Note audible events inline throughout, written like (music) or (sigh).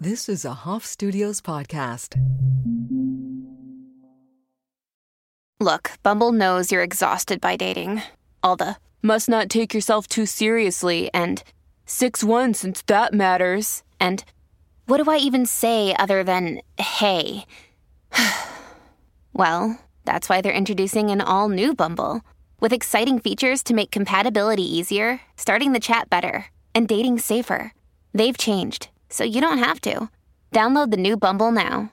This is a Hoff Studios podcast. Look, Bumble knows you're exhausted by dating. All the must not take yourself too seriously and 6 1 since that matters. And what do I even say other than hey? (sighs) well, that's why they're introducing an all new Bumble with exciting features to make compatibility easier, starting the chat better, and dating safer. They've changed, so you don't have to. Download the new Bumble now.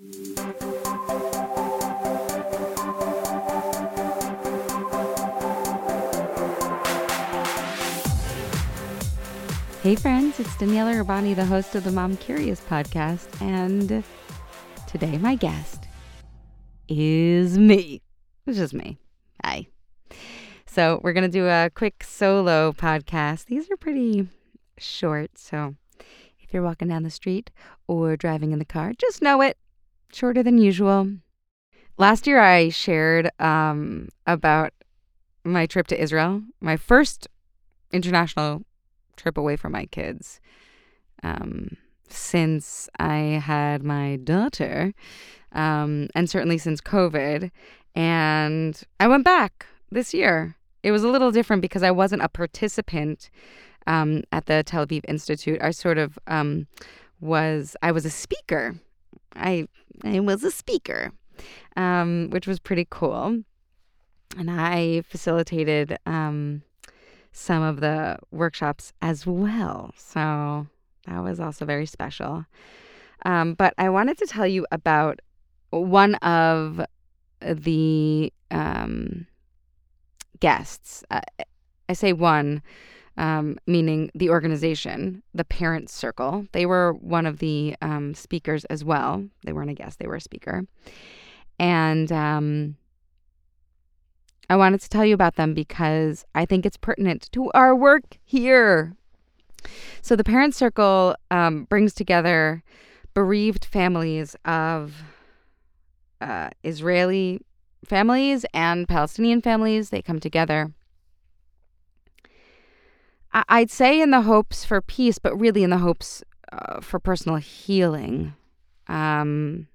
Hey friends, it's Daniela Rabbani, the host of the Mom Curious podcast, and today my guest is me. It's just me. Hi. So we're gonna do a quick solo podcast. These are pretty short, so if you're walking down the street or driving in the car, just know it. Shorter than usual. Last year I shared um, about my trip to Israel, my first international trip away from my kids um, since I had my daughter, um, and certainly since COVID. And I went back this year. It was a little different because I wasn't a participant um, at the Tel Aviv Institute. I sort of um, was. I was a speaker. I I was a speaker, um, which was pretty cool, and I facilitated um, some of the workshops as well. So that was also very special. Um, but I wanted to tell you about one of the um, guests. Uh, I say one, um, meaning the organization, the Parents Circle. They were one of the um, speakers as well. They weren't a guest, they were a speaker. And um, I wanted to tell you about them because I think it's pertinent to our work here. So, the Parent Circle um, brings together bereaved families of uh, Israeli families and Palestinian families. They come together. I'd say in the hopes for peace, but really in the hopes uh, for personal healing. Um,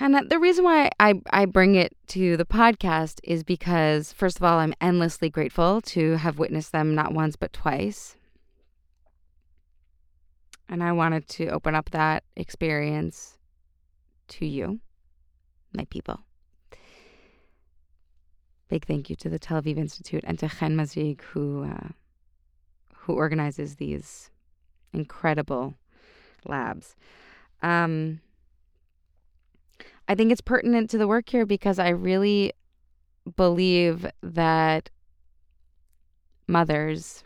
and the reason why I, I bring it to the podcast is because, first of all, I'm endlessly grateful to have witnessed them not once but twice. And I wanted to open up that experience to you, my people. Big thank you to the Tel Aviv Institute and to Chen Mazig, who, uh, who organizes these incredible labs. Um, I think it's pertinent to the work here because I really believe that mothers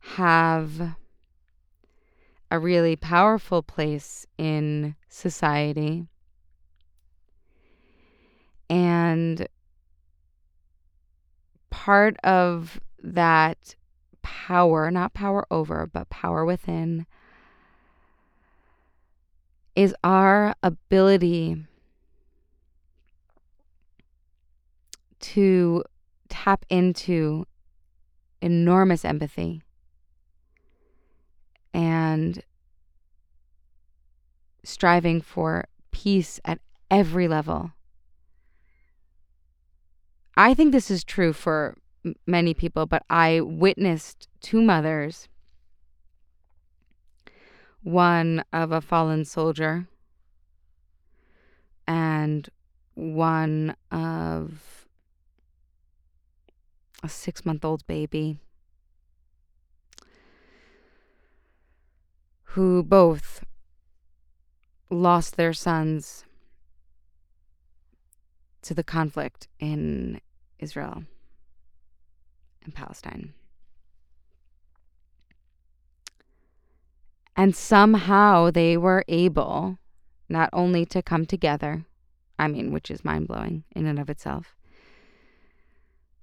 have a really powerful place in society. And part of that power, not power over, but power within, is our ability to tap into enormous empathy and striving for peace at every level. I think this is true for many people, but I witnessed two mothers. One of a fallen soldier and one of a six month old baby who both lost their sons to the conflict in Israel and Palestine. And somehow they were able not only to come together, I mean, which is mind blowing in and of itself,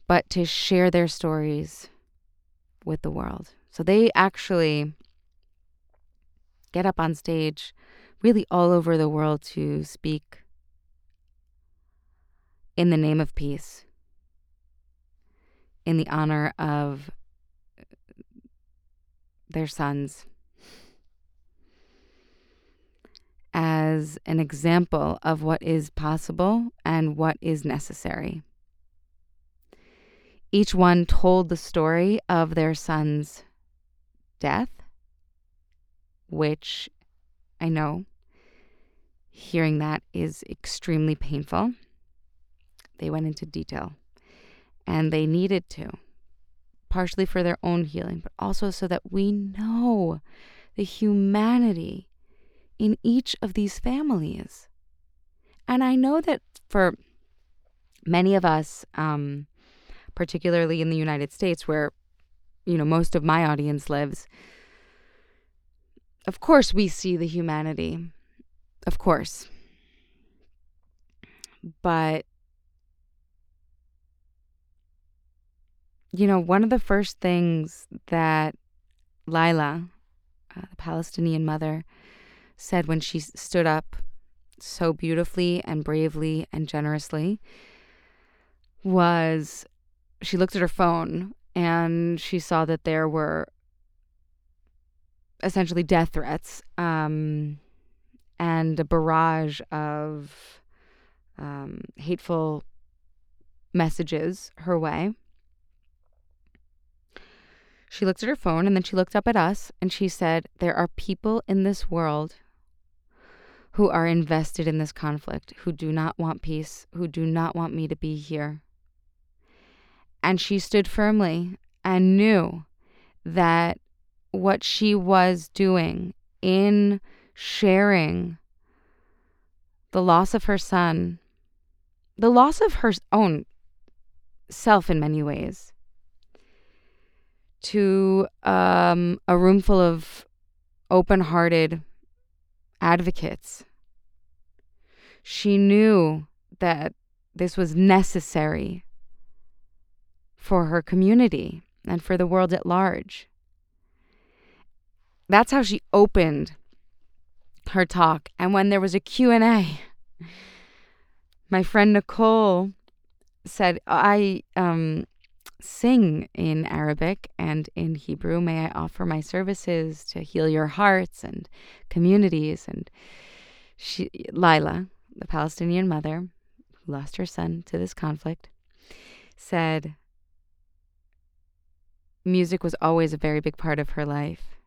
but to share their stories with the world. So they actually get up on stage really all over the world to speak in the name of peace, in the honor of their sons, as an example of what is possible and what is necessary. Each one told the story of their son's death, which I know hearing that is extremely painful. They went into detail and they needed to, partially for their own healing, but also so that we know the humanity in each of these families. And I know that for many of us, um, particularly in the United States, where you know most of my audience lives, of course we see the humanity, of course, but you know one of the first things that Lila, uh, the Palestinian mother, said when she stood up so beautifully and bravely and generously was she looked at her phone and she saw that there were essentially death threats um, and a barrage of um, hateful messages her way. She looked at her phone and then she looked up at us and she said, There are people in this world who are invested in this conflict, who do not want peace, who do not want me to be here. And she stood firmly and knew that what she was doing in sharing the loss of her son, the loss of her own self in many ways, to um, a room full of open hearted advocates. She knew that this was necessary for her community and for the world at large. That's how she opened her talk. And when there was a Q&A, my friend Nicole said, I um, sing in Arabic and in Hebrew. May I offer my services to heal your hearts and communities? And she, Lila, the Palestinian mother who lost her son to this conflict, said music was always a very big part of her life.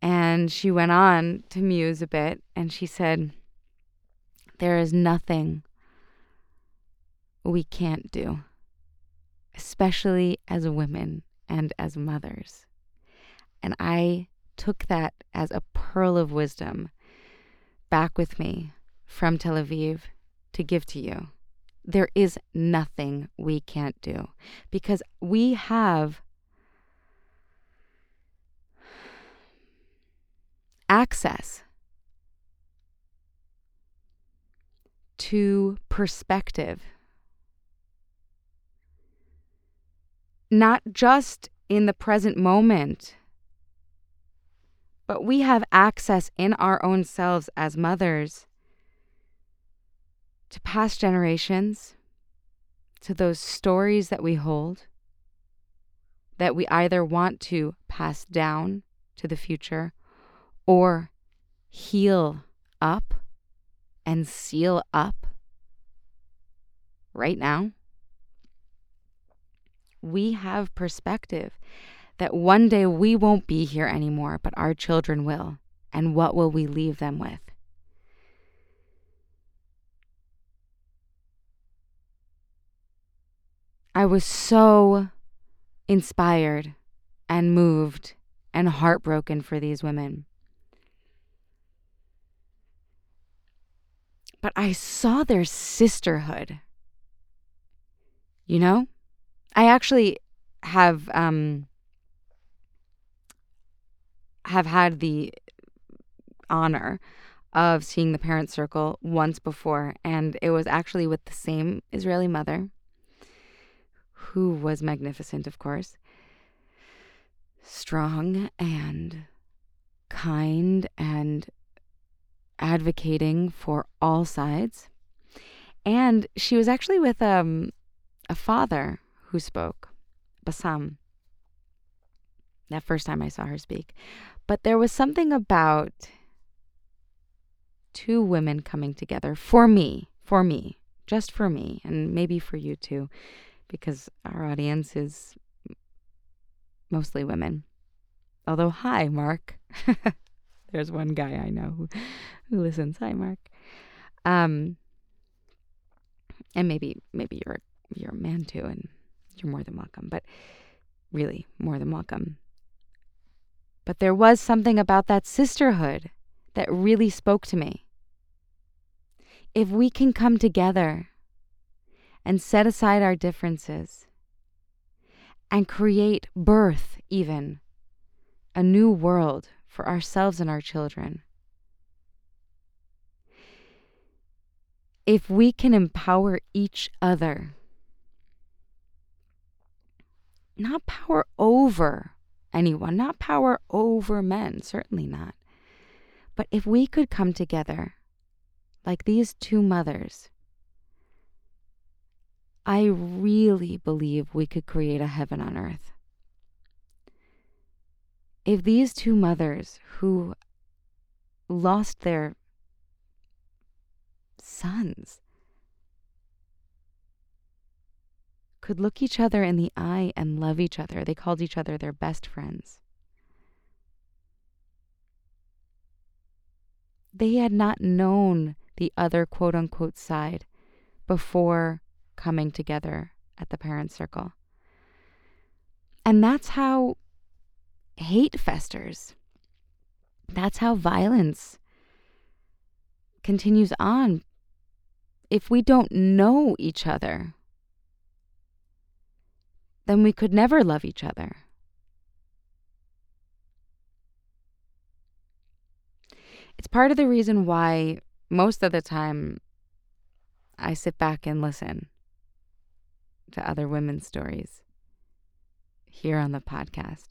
And she went on to muse a bit and she said, There is nothing we can't do especially as women and as mothers. And I took that as a pearl of wisdom back with me from Tel Aviv to give to you. There is nothing we can't do because we have access to perspective not just in the present moment, but we have access in our own selves as mothers to past generations, to those stories that we hold that we either want to pass down to the future or heal up and seal up right now we have perspective that one day we won't be here anymore, but our children will. And what will we leave them with? I was so inspired and moved and heartbroken for these women. But I saw their sisterhood. You know? I actually have um have had the honor of seeing the parent circle once before, and it was actually with the same Israeli mother, who was magnificent, of course, strong and kind and advocating for all sides. And she was actually with um, a father who spoke, Bassam, that first time I saw her speak. But there was something about two women coming together for me, for me, just for me, and maybe for you too, because our audience is mostly women. Although, hi, Mark. (laughs) There's one guy I know who, who listens. Hi, Mark. Um, and maybe maybe you're you're a man too, and you're more than welcome. But really, more than welcome. But there was something about that sisterhood that really spoke to me. If we can come together and set aside our differences and create birth, even a new world for ourselves and our children. If we can empower each other, not power over anyone, not power over men, certainly not. But if we could come together like these two mothers, I really believe we could create a heaven on earth if these two mothers who lost their sons could look each other in the eye and love each other, they called each other their best friends. They had not known the other quote unquote side before coming together at the parent circle. And that's how hate festers. That's how violence continues on. If we don't know each other, then we could never love each other. It's part of the reason why most of the time I sit back and listen to other women's stories here on the podcast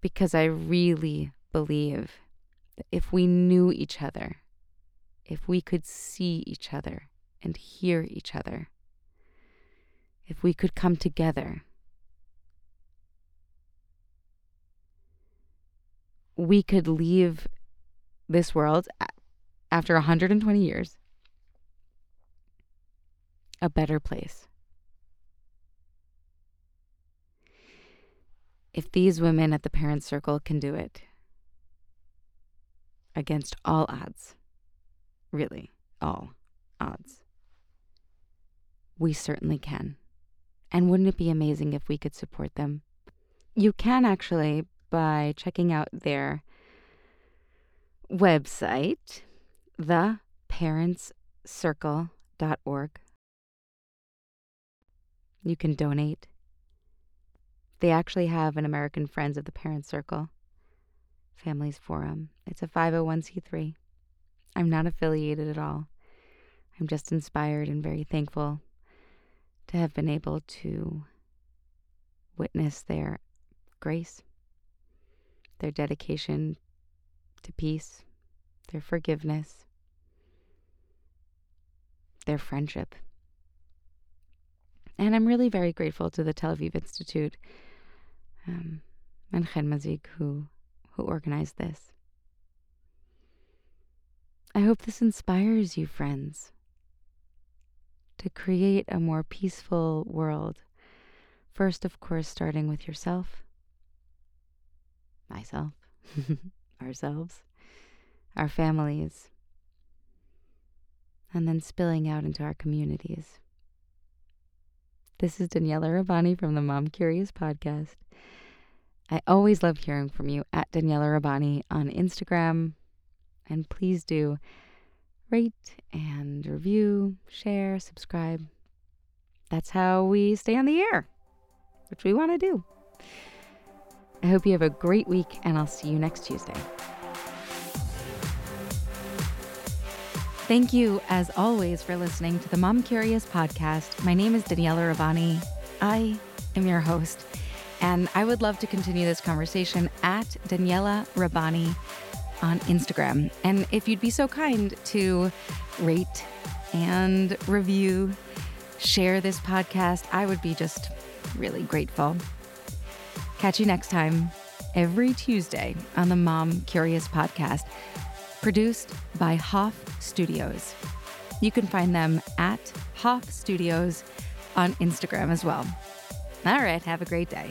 because I really believe that if we knew each other, if we could see each other and hear each other, if we could come together, we could leave this world after 120 years a better place. If these women at the parent circle can do it against all odds, really, all odds, we certainly can. And wouldn't it be amazing if we could support them? You can actually by checking out their website, theparentscircle.org. You can donate they actually have an American Friends of the Parents Circle Families Forum. It's a 501c3. I'm not affiliated at all. I'm just inspired and very thankful to have been able to witness their grace, their dedication to peace, their forgiveness, their friendship. And I'm really very grateful to the Tel Aviv Institute um, and Chen Mazik who, who organized this. I hope this inspires you, friends, to create a more peaceful world. First, of course, starting with yourself, myself, (laughs) ourselves, our families, and then spilling out into our communities. This is Daniela Rabbani from the Mom Curious podcast. I always love hearing from you at Daniela Rabbani on Instagram. And please do rate and review, share, subscribe. That's how we stay on the air, which we want to do. I hope you have a great week, and I'll see you next Tuesday. Thank you, as always, for listening to the Mom Curious podcast. My name is Daniela Rabbani. I am your host, and I would love to continue this conversation at Daniela Rabbani on Instagram. And if you'd be so kind to rate and review, share this podcast, I would be just really grateful. Catch you next time, every Tuesday on the Mom Curious podcast, produced by Hoff Studios. You can find them at Hoff Studios on Instagram as well. All right, have a great day.